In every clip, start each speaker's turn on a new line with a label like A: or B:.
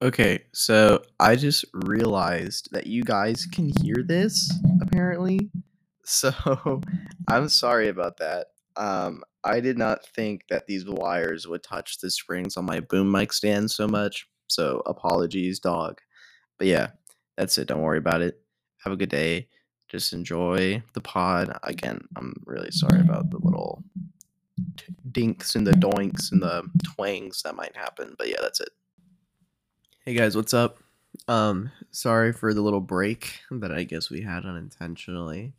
A: Okay, so I just realized that you guys can hear this apparently. So I'm sorry about that. Um, I did not think that these wires would touch the springs on my boom mic stand so much. So apologies, dog. But yeah, that's it. Don't worry about it. Have a good day. Just enjoy the pod. Again, I'm really sorry about the little dinks and the doinks and the twangs that might happen. But yeah, that's it. Hey guys, what's up? Um, sorry for the little break that I guess we had unintentionally.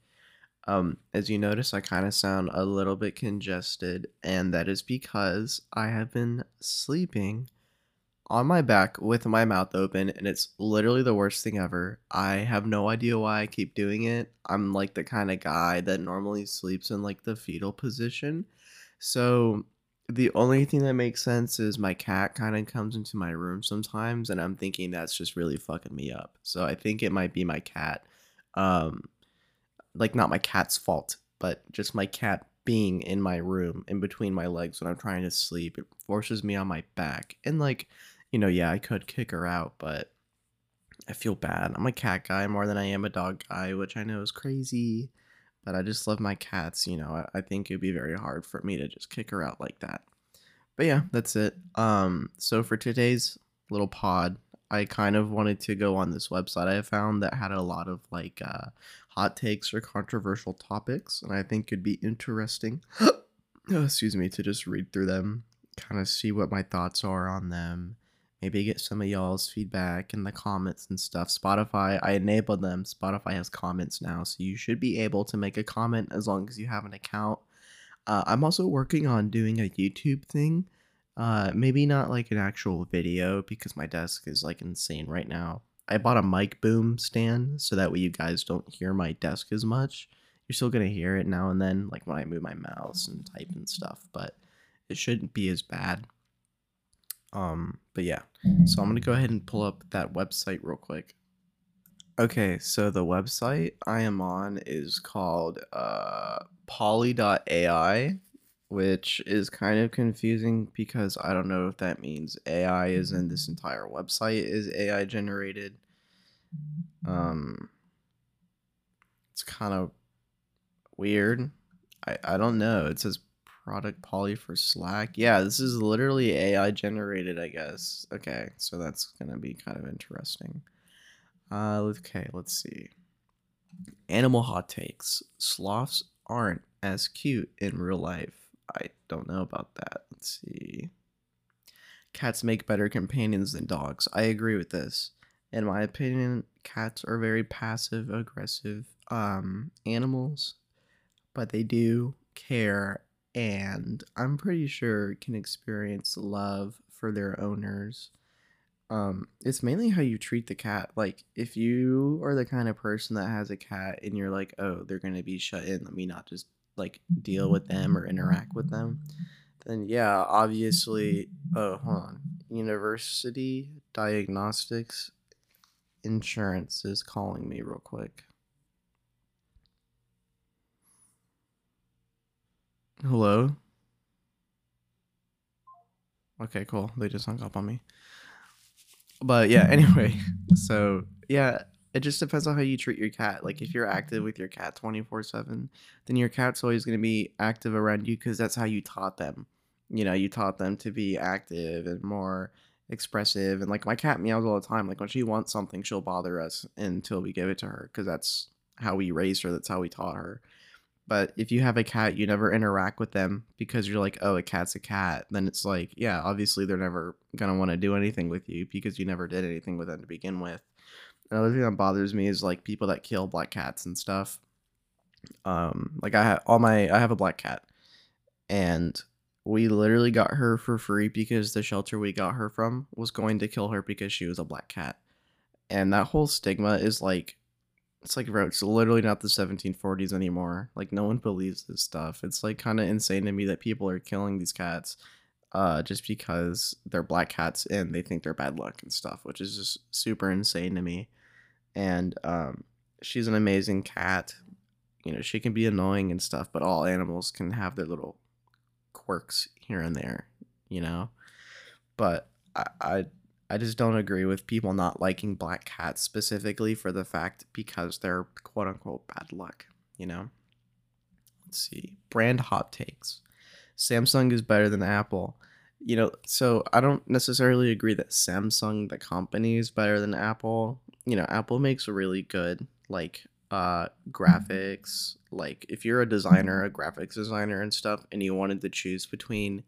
A: Um, as you notice, I kind of sound a little bit congested, and that is because I have been sleeping on my back with my mouth open, and it's literally the worst thing ever. I have no idea why I keep doing it. I'm like the kind of guy that normally sleeps in like the fetal position. So the only thing that makes sense is my cat kind of comes into my room sometimes, and I'm thinking that's just really fucking me up. So I think it might be my cat. Um, like not my cat's fault, but just my cat being in my room in between my legs when I'm trying to sleep. It forces me on my back. And like, you know, yeah, I could kick her out, but I feel bad. I'm a cat guy more than I am a dog guy, which I know is crazy, but I just love my cats, you know. I, I think it'd be very hard for me to just kick her out like that. But yeah, that's it. Um so for today's little pod, I kind of wanted to go on this website I found that had a lot of like uh hot takes or controversial topics, and I think it'd be interesting. excuse me, to just read through them, kind of see what my thoughts are on them. Maybe get some of y'all's feedback in the comments and stuff. Spotify, I enabled them. Spotify has comments now, so you should be able to make a comment as long as you have an account. Uh, I'm also working on doing a YouTube thing. Uh, maybe not like an actual video because my desk is like insane right now. I bought a mic boom stand so that way you guys don't hear my desk as much. You're still gonna hear it now and then, like when I move my mouse and type and stuff, but it shouldn't be as bad. Um, but yeah, so I'm gonna go ahead and pull up that website real quick. Okay, so the website I am on is called uh, polly.ai, which is kind of confusing because I don't know if that means AI is in this entire website is AI generated. Um, it's kind of weird. I, I don't know. It says product Polly for Slack. Yeah, this is literally AI generated, I guess. Okay, so that's gonna be kind of interesting. Uh, okay, let's see. Animal hot takes. Sloths aren't as cute in real life. I don't know about that. Let's see. Cats make better companions than dogs. I agree with this. In my opinion, cats are very passive aggressive um animals, but they do care and I'm pretty sure can experience love for their owners. Um, it's mainly how you treat the cat. Like, if you are the kind of person that has a cat and you're like, oh, they're gonna be shut in, let me not just like deal with them or interact with them, then yeah, obviously, oh, hold on. University Diagnostics Insurance is calling me real quick. Hello? Okay, cool. They just hung up on me. But yeah, anyway, so yeah, it just depends on how you treat your cat. Like if you're active with your cat 24/7, then your cat's always going to be active around you cuz that's how you taught them. You know, you taught them to be active and more expressive and like my cat meows all the time. Like when she wants something, she'll bother us until we give it to her cuz that's how we raised her. That's how we taught her. But if you have a cat, you never interact with them because you're like, oh, a cat's a cat. Then it's like, yeah, obviously they're never gonna want to do anything with you because you never did anything with them to begin with. Another thing that bothers me is like people that kill black cats and stuff. Um, like I have all my I have a black cat, and we literally got her for free because the shelter we got her from was going to kill her because she was a black cat, and that whole stigma is like it's like it's literally not the 1740s anymore. Like no one believes this stuff. It's like kind of insane to me that people are killing these cats uh just because they're black cats and they think they're bad luck and stuff, which is just super insane to me. And um she's an amazing cat. You know, she can be annoying and stuff, but all animals can have their little quirks here and there, you know. But I, I I just don't agree with people not liking black cats specifically for the fact because they're quote unquote bad luck, you know? Let's see. Brand hot takes. Samsung is better than Apple. You know, so I don't necessarily agree that Samsung, the company, is better than Apple. You know, Apple makes really good, like, uh, graphics. Like, if you're a designer, a graphics designer and stuff, and you wanted to choose between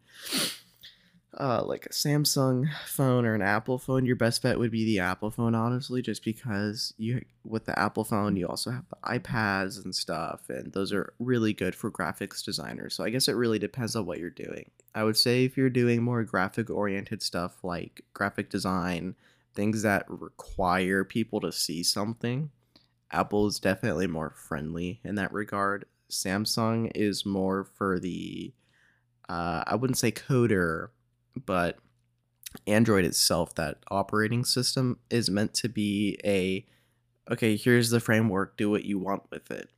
A: uh, like a Samsung phone or an Apple phone, your best bet would be the Apple phone, honestly, just because you with the Apple phone you also have the iPads and stuff, and those are really good for graphics designers. So I guess it really depends on what you're doing. I would say if you're doing more graphic oriented stuff like graphic design, things that require people to see something, Apple is definitely more friendly in that regard. Samsung is more for the uh, I wouldn't say coder but Android itself, that operating system, is meant to be a okay, here's the framework, do what you want with it.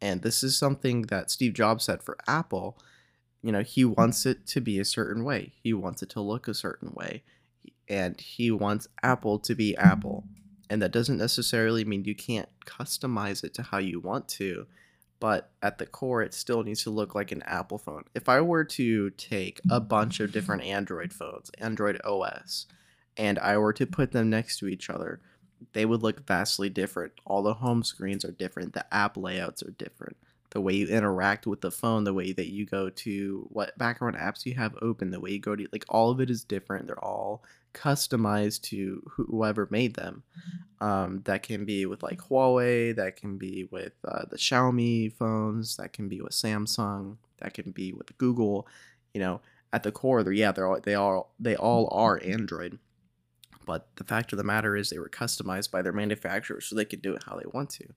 A: And this is something that Steve Jobs said for Apple. You know, he wants it to be a certain way, he wants it to look a certain way, and he wants Apple to be Apple. And that doesn't necessarily mean you can't customize it to how you want to but at the core, it still needs to look like an Apple phone. If I were to take a bunch of different Android phones, Android OS, and I were to put them next to each other, they would look vastly different. All the home screens are different, the app layouts are different. The way you interact with the phone, the way that you go to what background apps you have open, the way you go to like all of it is different. They're all customized to whoever made them. Um, that can be with like Huawei, that can be with uh, the Xiaomi phones, that can be with Samsung, that can be with Google. You know, at the core, they're yeah, they're all, they all they all are Android. But the fact of the matter is, they were customized by their manufacturers so they could do it how they want to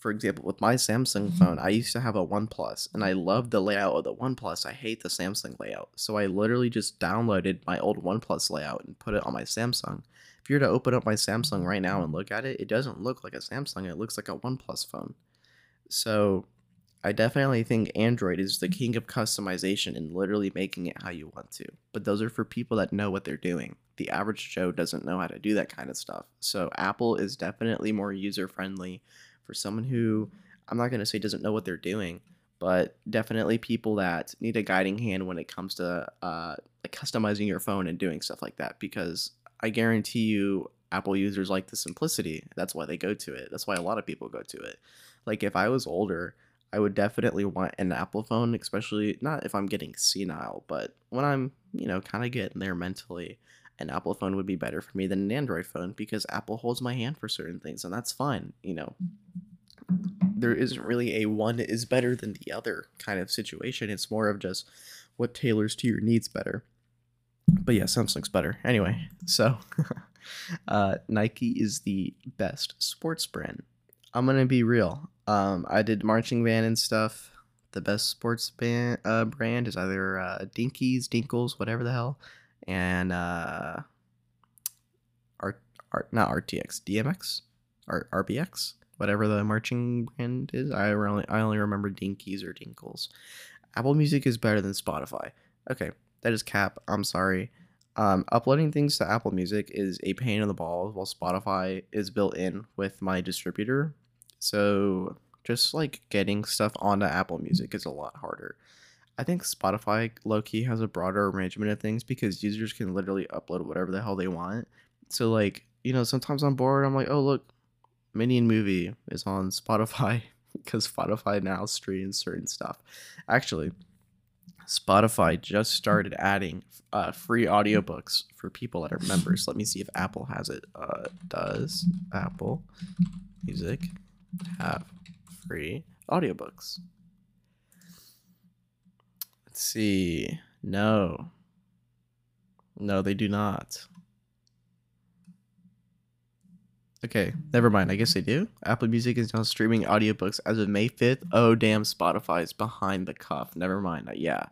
A: for example, with my Samsung mm-hmm. phone, I used to have a OnePlus and I loved the layout of the OnePlus. I hate the Samsung layout. So I literally just downloaded my old OnePlus layout and put it on my Samsung. If you were to open up my Samsung right now mm-hmm. and look at it, it doesn't look like a Samsung. It looks like a OnePlus phone. So I definitely think Android is the king of customization and literally making it how you want to. But those are for people that know what they're doing. The average Joe doesn't know how to do that kind of stuff. So Apple is definitely more user friendly for someone who I'm not going to say doesn't know what they're doing, but definitely people that need a guiding hand when it comes to uh, like customizing your phone and doing stuff like that. Because I guarantee you, Apple users like the simplicity. That's why they go to it. That's why a lot of people go to it. Like if I was older, I would definitely want an Apple phone, especially not if I'm getting senile, but when I'm, you know, kind of getting there mentally, an Apple phone would be better for me than an Android phone because Apple holds my hand for certain things, and that's fine. You know, there isn't really a one is better than the other kind of situation. It's more of just what tailors to your needs better. But yeah, Samsung's better. Anyway, so uh, Nike is the best sports brand. I'm gonna be real. Um, I did marching band and stuff. The best sports band uh, brand is either uh, Dinkies, Dinkles, whatever the hell and uh, art, art not RTX, DMX, or RBX, whatever the marching brand is. I only I only remember Dinkies or Dinkles. Apple Music is better than Spotify. Okay, that is cap. I'm sorry. Um, uploading things to Apple Music is a pain in the balls, while Spotify is built in with my distributor. So just like getting stuff onto Apple Music is a lot harder. I think Spotify low key has a broader arrangement of things because users can literally upload whatever the hell they want. So like, you know, sometimes I'm bored, I'm like, oh look, Minion movie is on Spotify because Spotify now streams certain stuff. Actually, Spotify just started adding uh, free audiobooks for people that are members. Let me see if Apple has it. Uh, does Apple Music have free audiobooks? Let's see. No. No, they do not. Okay, never mind. I guess they do. Apple Music is now streaming audiobooks as of May 5th. Oh, damn, Spotify is behind the cuff. Never mind. Uh, yeah.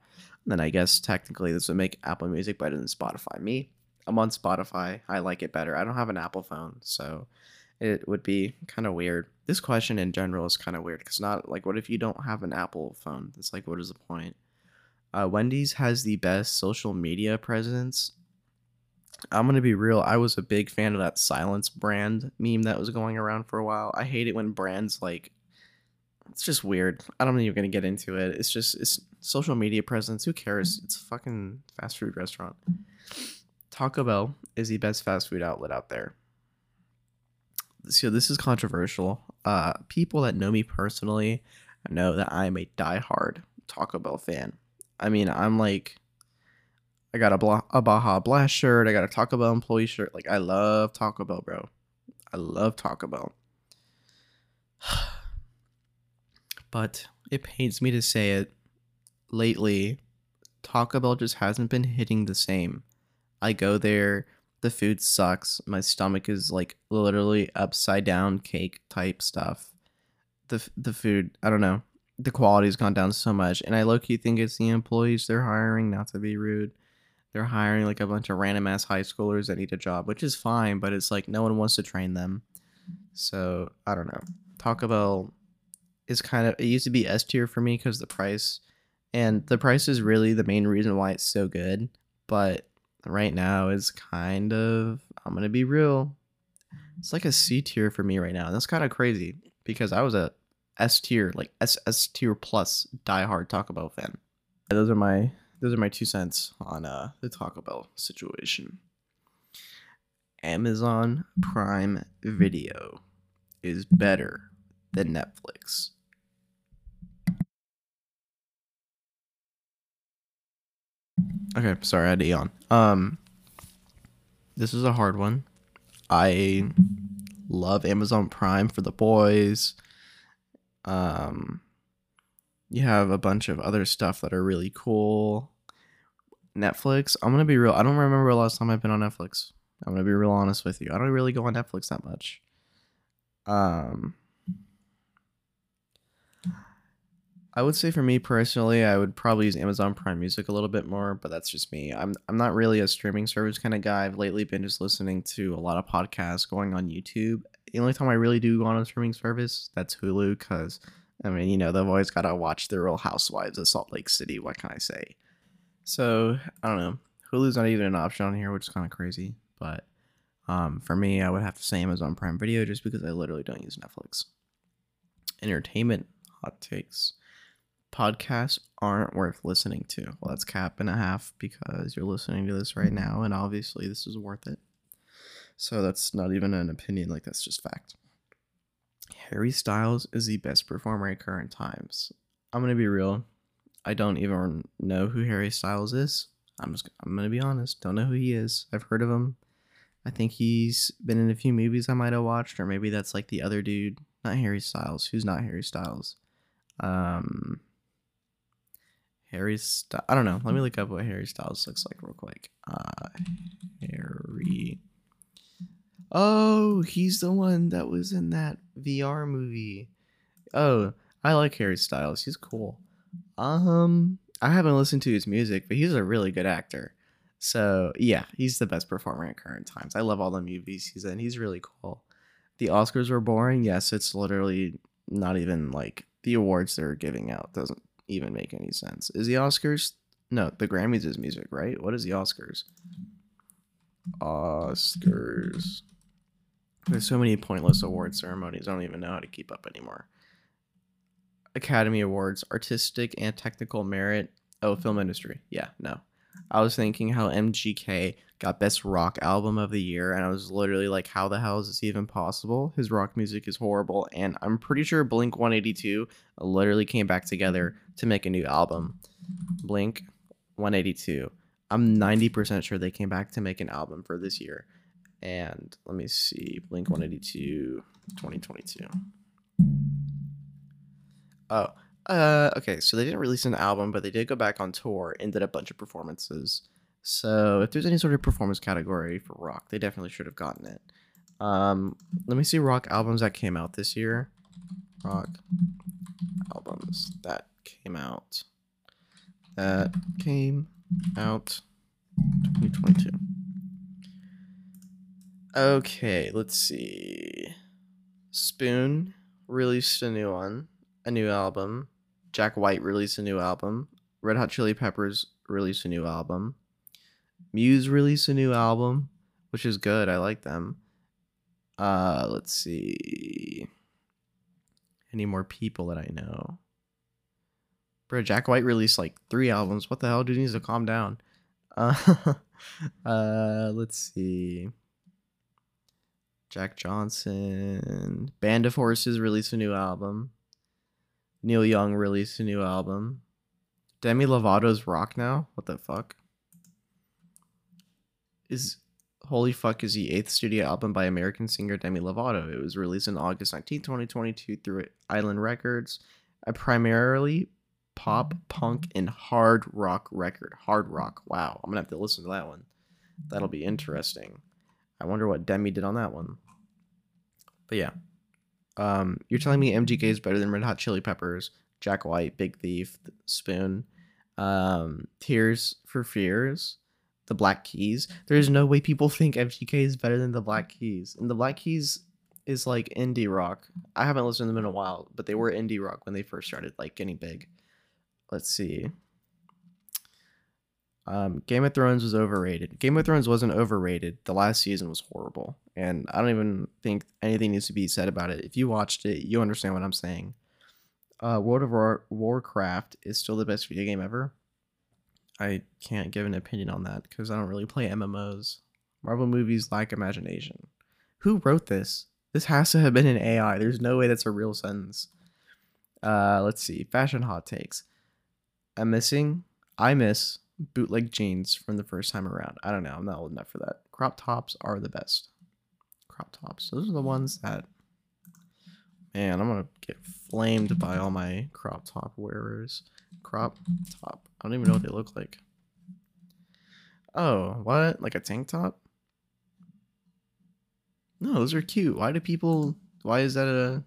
A: Then I guess technically this would make Apple Music better than Spotify. Me, I'm on Spotify. I like it better. I don't have an Apple phone, so it would be kind of weird. This question in general is kind of weird because not like, what if you don't have an Apple phone? It's like, what is the point? Uh, Wendy's has the best social media presence. I'm gonna be real. I was a big fan of that silence brand meme that was going around for a while. I hate it when brands like it's just weird. I don't even gonna get into it. It's just it's social media presence. Who cares? It's a fucking fast food restaurant. Taco Bell is the best fast food outlet out there. So this is controversial. Uh, people that know me personally know that I'm a diehard Taco Bell fan. I mean, I'm like, I got a, Bla- a Baja Blast shirt. I got a Taco Bell employee shirt. Like, I love Taco Bell, bro. I love Taco Bell. but it pains me to say it. Lately, Taco Bell just hasn't been hitting the same. I go there, the food sucks. My stomach is like literally upside down cake type stuff. The the food, I don't know. The quality's gone down so much, and I low key think it's the employees they're hiring. Not to be rude, they're hiring like a bunch of random ass high schoolers that need a job, which is fine, but it's like no one wants to train them. So I don't know. Taco Bell is kind of it used to be S tier for me because the price, and the price is really the main reason why it's so good. But right now is kind of I'm gonna be real. It's like a C tier for me right now. That's kind of crazy because I was a S tier, like S S tier plus diehard Taco Bell fan. Those are my those are my two cents on uh the Taco Bell situation. Amazon Prime Video is better than Netflix. Okay, sorry, I had to yawn. Um, this is a hard one. I love Amazon Prime for the boys. Um, you have a bunch of other stuff that are really cool. Netflix, I'm gonna be real. I don't remember the last time I've been on Netflix. I'm gonna be real honest with you. I don't really go on Netflix that much. Um, I would say for me personally, I would probably use Amazon Prime Music a little bit more, but that's just me. I'm I'm not really a streaming service kind of guy. I've lately been just listening to a lot of podcasts going on YouTube. The only time I really do go on a streaming service, that's Hulu, because I mean, you know, they've always got to watch the Real Housewives of Salt Lake City. What can I say? So I don't know. Hulu's not even an option on here, which is kind of crazy. But um, for me, I would have to say Amazon Prime Video just because I literally don't use Netflix. Entertainment hot takes podcasts aren't worth listening to. Well, that's cap and a half because you're listening to this right now, and obviously this is worth it. So that's not even an opinion, like that's just fact. Harry Styles is the best performer at current times. I'm gonna be real. I don't even know who Harry Styles is. I'm just I'm gonna be honest. Don't know who he is. I've heard of him. I think he's been in a few movies I might have watched, or maybe that's like the other dude, not Harry Styles. Who's not Harry Styles? Um, Harry Styles. I don't know. Let me look up what Harry Styles looks like real quick. Uh, Harry. Oh, he's the one that was in that VR movie. Oh, I like Harry Styles. He's cool. Um, I haven't listened to his music, but he's a really good actor. So yeah, he's the best performer at current times. I love all the movies he's in. He's really cool. The Oscars were boring. Yes, it's literally not even like the awards they're giving out doesn't even make any sense. Is the Oscars? No, the Grammys is music, right? What is the Oscars? Oscars. There's so many pointless award ceremonies. I don't even know how to keep up anymore. Academy Awards, artistic and technical merit. Oh, film industry. Yeah, no. I was thinking how MGK got best rock album of the year, and I was literally like, how the hell is this even possible? His rock music is horrible, and I'm pretty sure Blink 182 literally came back together to make a new album. Blink 182. I'm 90% sure they came back to make an album for this year. And let me see, Blink 182 2022. Oh, uh, okay, so they didn't release an album, but they did go back on tour and did a bunch of performances. So if there's any sort of performance category for rock, they definitely should have gotten it. Um, let me see rock albums that came out this year. Rock albums that came out. That came out 2022. Okay, let's see. Spoon released a new one, a new album. Jack White released a new album. Red Hot Chili Peppers released a new album. Muse released a new album, which is good. I like them. Uh, let's see. Any more people that I know? Bro, Jack White released like three albums. What the hell? Dude needs to calm down. Uh, uh let's see. Jack Johnson. Band of Horses released a new album. Neil Young released a new album. Demi Lovato's rock now? What the fuck? Is Holy Fuck is the eighth studio album by American singer Demi Lovato. It was released on August 19, 2022 through Island Records. A primarily pop, punk, and hard rock record. Hard rock. Wow. I'm going to have to listen to that one. That'll be interesting. I wonder what Demi did on that one. But yeah. Um, you're telling me MGK is better than Red Hot Chili Peppers, Jack White, Big Thief, Spoon, um, Tears for Fears, The Black Keys. There's no way people think MGK is better than The Black Keys. And The Black Keys is like indie rock. I haven't listened to them in a while, but they were indie rock when they first started like getting big. Let's see. Um, Game of Thrones was overrated. Game of Thrones wasn't overrated. The last season was horrible, and I don't even think anything needs to be said about it. If you watched it, you understand what I'm saying. Uh, World of War- Warcraft is still the best video game ever. I can't give an opinion on that because I don't really play MMOs. Marvel movies lack imagination. Who wrote this? This has to have been an AI. There's no way that's a real sentence. Uh, let's see. Fashion hot takes. I'm missing. I miss bootleg jeans from the first time around. I don't know. I'm not old enough for that. Crop tops are the best. Crop tops. Those are the ones that. Man, I'm gonna get flamed by all my crop top wearers. Crop top. I don't even know what they look like. Oh, what? Like a tank top? No, those are cute. Why do people? Why is that a?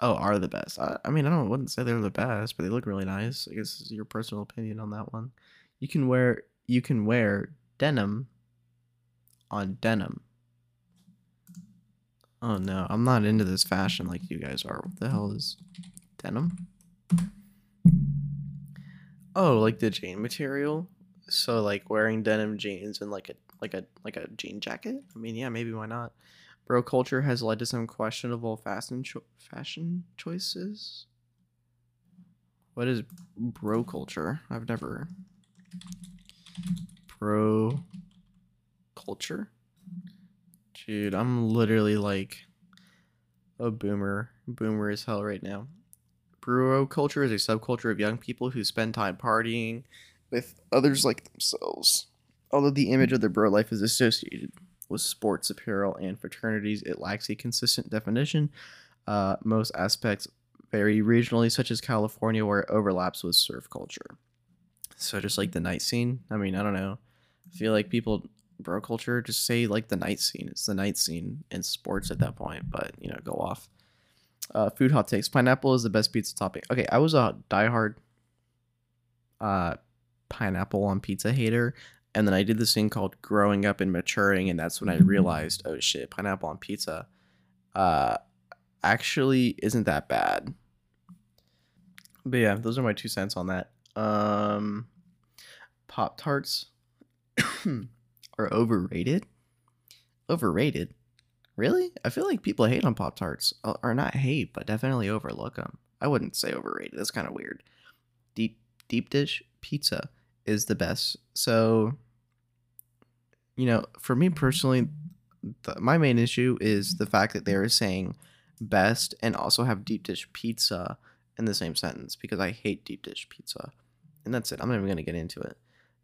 A: Oh, are the best. I, I mean, I don't wouldn't say they're the best, but they look really nice. I guess your personal opinion on that one. You can wear you can wear denim on denim. Oh no, I'm not into this fashion like you guys are. What the hell is denim? Oh, like the jean material. So like wearing denim jeans and like a like a like a jean jacket. I mean, yeah, maybe why not? Bro culture has led to some questionable fashion cho- fashion choices. What is bro culture? I've never bro culture. Dude, I'm literally like a boomer, boomer as hell right now. Bro culture is a subculture of young people who spend time partying with others like themselves. Although the image of the bro life is associated with sports apparel and fraternities, it lacks a consistent definition. Uh, most aspects vary regionally, such as California, where it overlaps with surf culture. So, just like the night scene, I mean, I don't know. I feel like people, bro culture, just say like the night scene. It's the night scene in sports at that point, but you know, go off. Uh, food hot takes. Pineapple is the best pizza topping. Okay, I was a diehard uh, pineapple on pizza hater and then I did this thing called growing up and maturing, and that's when I realized, oh shit, pineapple on pizza, uh, actually isn't that bad. But yeah, those are my two cents on that. Um, Pop Tarts are overrated. Overrated, really? I feel like people hate on Pop Tarts, or not hate, but definitely overlook them. I wouldn't say overrated. That's kind of weird. Deep deep dish pizza is the best. So you know, for me personally, my main issue is the fact that they are saying best and also have deep dish pizza in the same sentence because I hate deep dish pizza. And that's it. I'm not even going to get into it.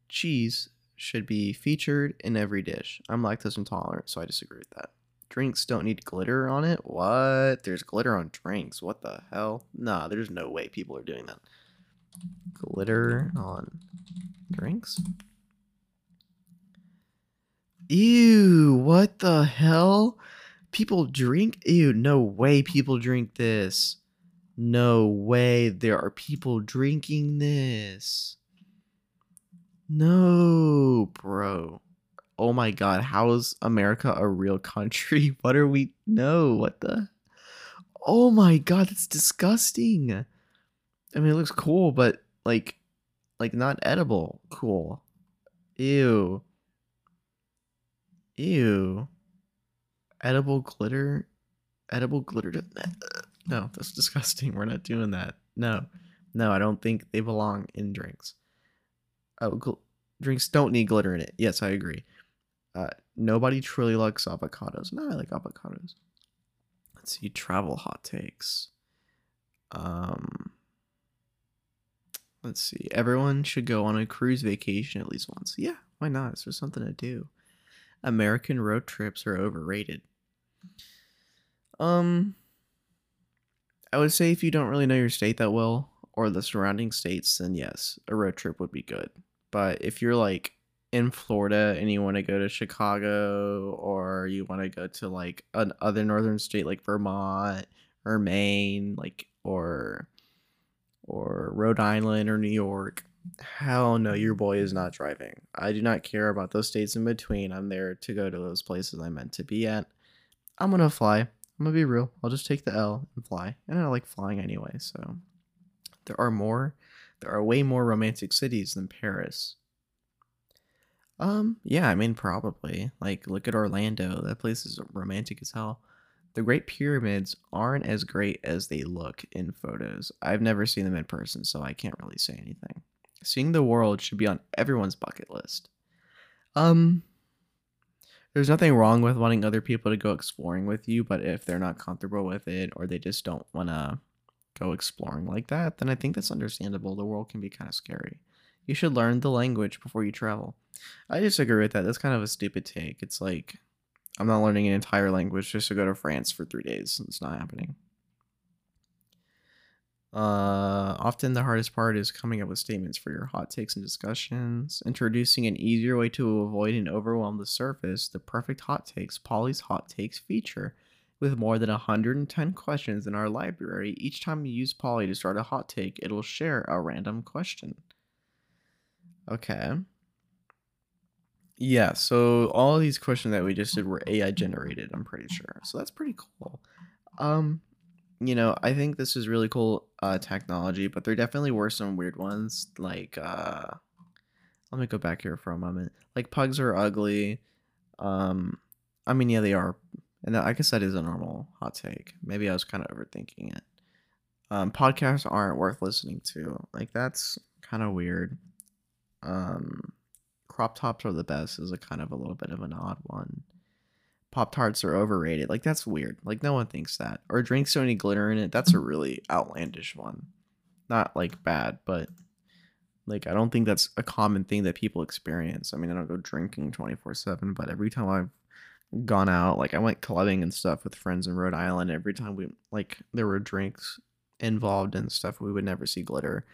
A: Cheese should be featured in every dish. I'm lactose intolerant, so I disagree with that. Drinks don't need glitter on it. What? There's glitter on drinks. What the hell? Nah, there's no way people are doing that. Glitter on drinks? Ew, what the hell? People drink? Ew, no way people drink this. No way there are people drinking this. No, bro. Oh my god, how is America a real country? What are we? No, what the? Oh my god, that's disgusting. I mean, it looks cool, but like, like not edible. Cool. Ew. Ew. Edible glitter? Edible glitter? No, that's disgusting. We're not doing that. No. No, I don't think they belong in drinks. Oh, gl- drinks don't need glitter in it. Yes, I agree. Uh, nobody truly likes avocados. No, I like avocados. Let's see, travel hot takes. Um, let's see. Everyone should go on a cruise vacation at least once. Yeah, why not? It's just something to do. American road trips are overrated. Um, I would say if you don't really know your state that well or the surrounding states, then yes, a road trip would be good. But if you're like in Florida and you want to go to Chicago or you want to go to like another northern state like Vermont or Maine, like or or Rhode Island or New York, hell no, your boy is not driving. I do not care about those states in between. I'm there to go to those places I'm meant to be at. I'm gonna fly. I'm gonna be real. I'll just take the L and fly. And I like flying anyway, so there are more there are way more romantic cities than Paris. Um, yeah, I mean probably. Like look at Orlando. That place is romantic as hell. The Great Pyramids aren't as great as they look in photos. I've never seen them in person, so I can't really say anything. Seeing the world should be on everyone's bucket list. Um, there's nothing wrong with wanting other people to go exploring with you, but if they're not comfortable with it or they just don't want to go exploring like that, then I think that's understandable. The world can be kind of scary. You should learn the language before you travel. I disagree with that. That's kind of a stupid take. It's like I'm not learning an entire language just to go to France for three days. It's not happening. Uh, often the hardest part is coming up with statements for your hot takes and discussions. Introducing an easier way to avoid and overwhelm the surface, the perfect hot takes, Polly's hot takes feature. With more than 110 questions in our library, each time you use Polly to start a hot take, it'll share a random question. Okay. Yeah, so all these questions that we just did were AI generated, I'm pretty sure. So that's pretty cool. Um, you know, I think this is really cool uh technology, but there definitely were some weird ones like uh let me go back here for a moment. Like pugs are ugly. Um I mean, yeah, they are. And I guess that is a normal hot take. Maybe I was kind of overthinking it. Um podcasts aren't worth listening to. Like that's kind of weird. Um crop tops are the best is a kind of a little bit of an odd one. Pop tarts are overrated. Like that's weird. Like no one thinks that. Or drinks don't need glitter in it. That's a really outlandish one. Not like bad, but like I don't think that's a common thing that people experience. I mean, I don't go drinking 24/7, but every time I've gone out, like I went clubbing and stuff with friends in Rhode Island, every time we like there were drinks involved and stuff, we would never see glitter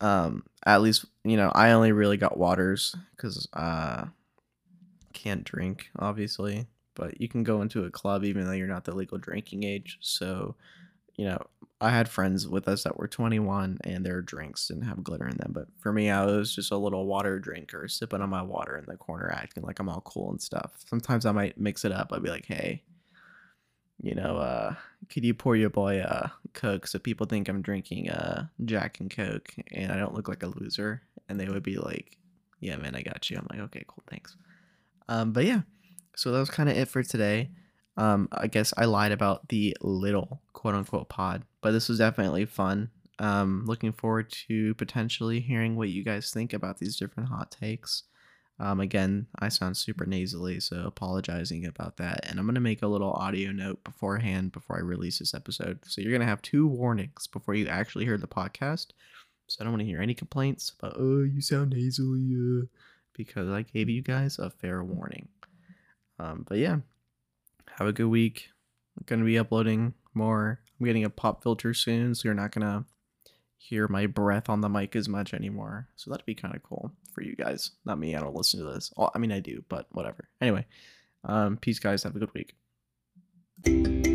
A: um at least you know i only really got waters because uh can't drink obviously but you can go into a club even though you're not the legal drinking age so you know i had friends with us that were 21 and their drinks didn't have glitter in them but for me i was just a little water drinker sipping on my water in the corner acting like i'm all cool and stuff. Sometimes i might mix it up i'd be like hey you know, uh, could you pour your boy uh Coke so people think I'm drinking uh Jack and Coke and I don't look like a loser? And they would be like, Yeah, man, I got you. I'm like, okay, cool, thanks. Um, but yeah, so that was kind of it for today. Um, I guess I lied about the little quote unquote pod, but this was definitely fun. Um, looking forward to potentially hearing what you guys think about these different hot takes. Um, again, I sound super nasally, so apologizing about that. And I'm going to make a little audio note beforehand before I release this episode. So you're going to have two warnings before you actually hear the podcast. So I don't want to hear any complaints about, oh, you sound nasally, uh, because I gave you guys a fair warning. Um, but yeah, have a good week. I'm going to be uploading more. I'm getting a pop filter soon, so you're not going to hear my breath on the mic as much anymore. So that'd be kind of cool for you guys. Not me. I don't listen to this. I mean, I do, but whatever. Anyway, um, peace, guys. Have a good week.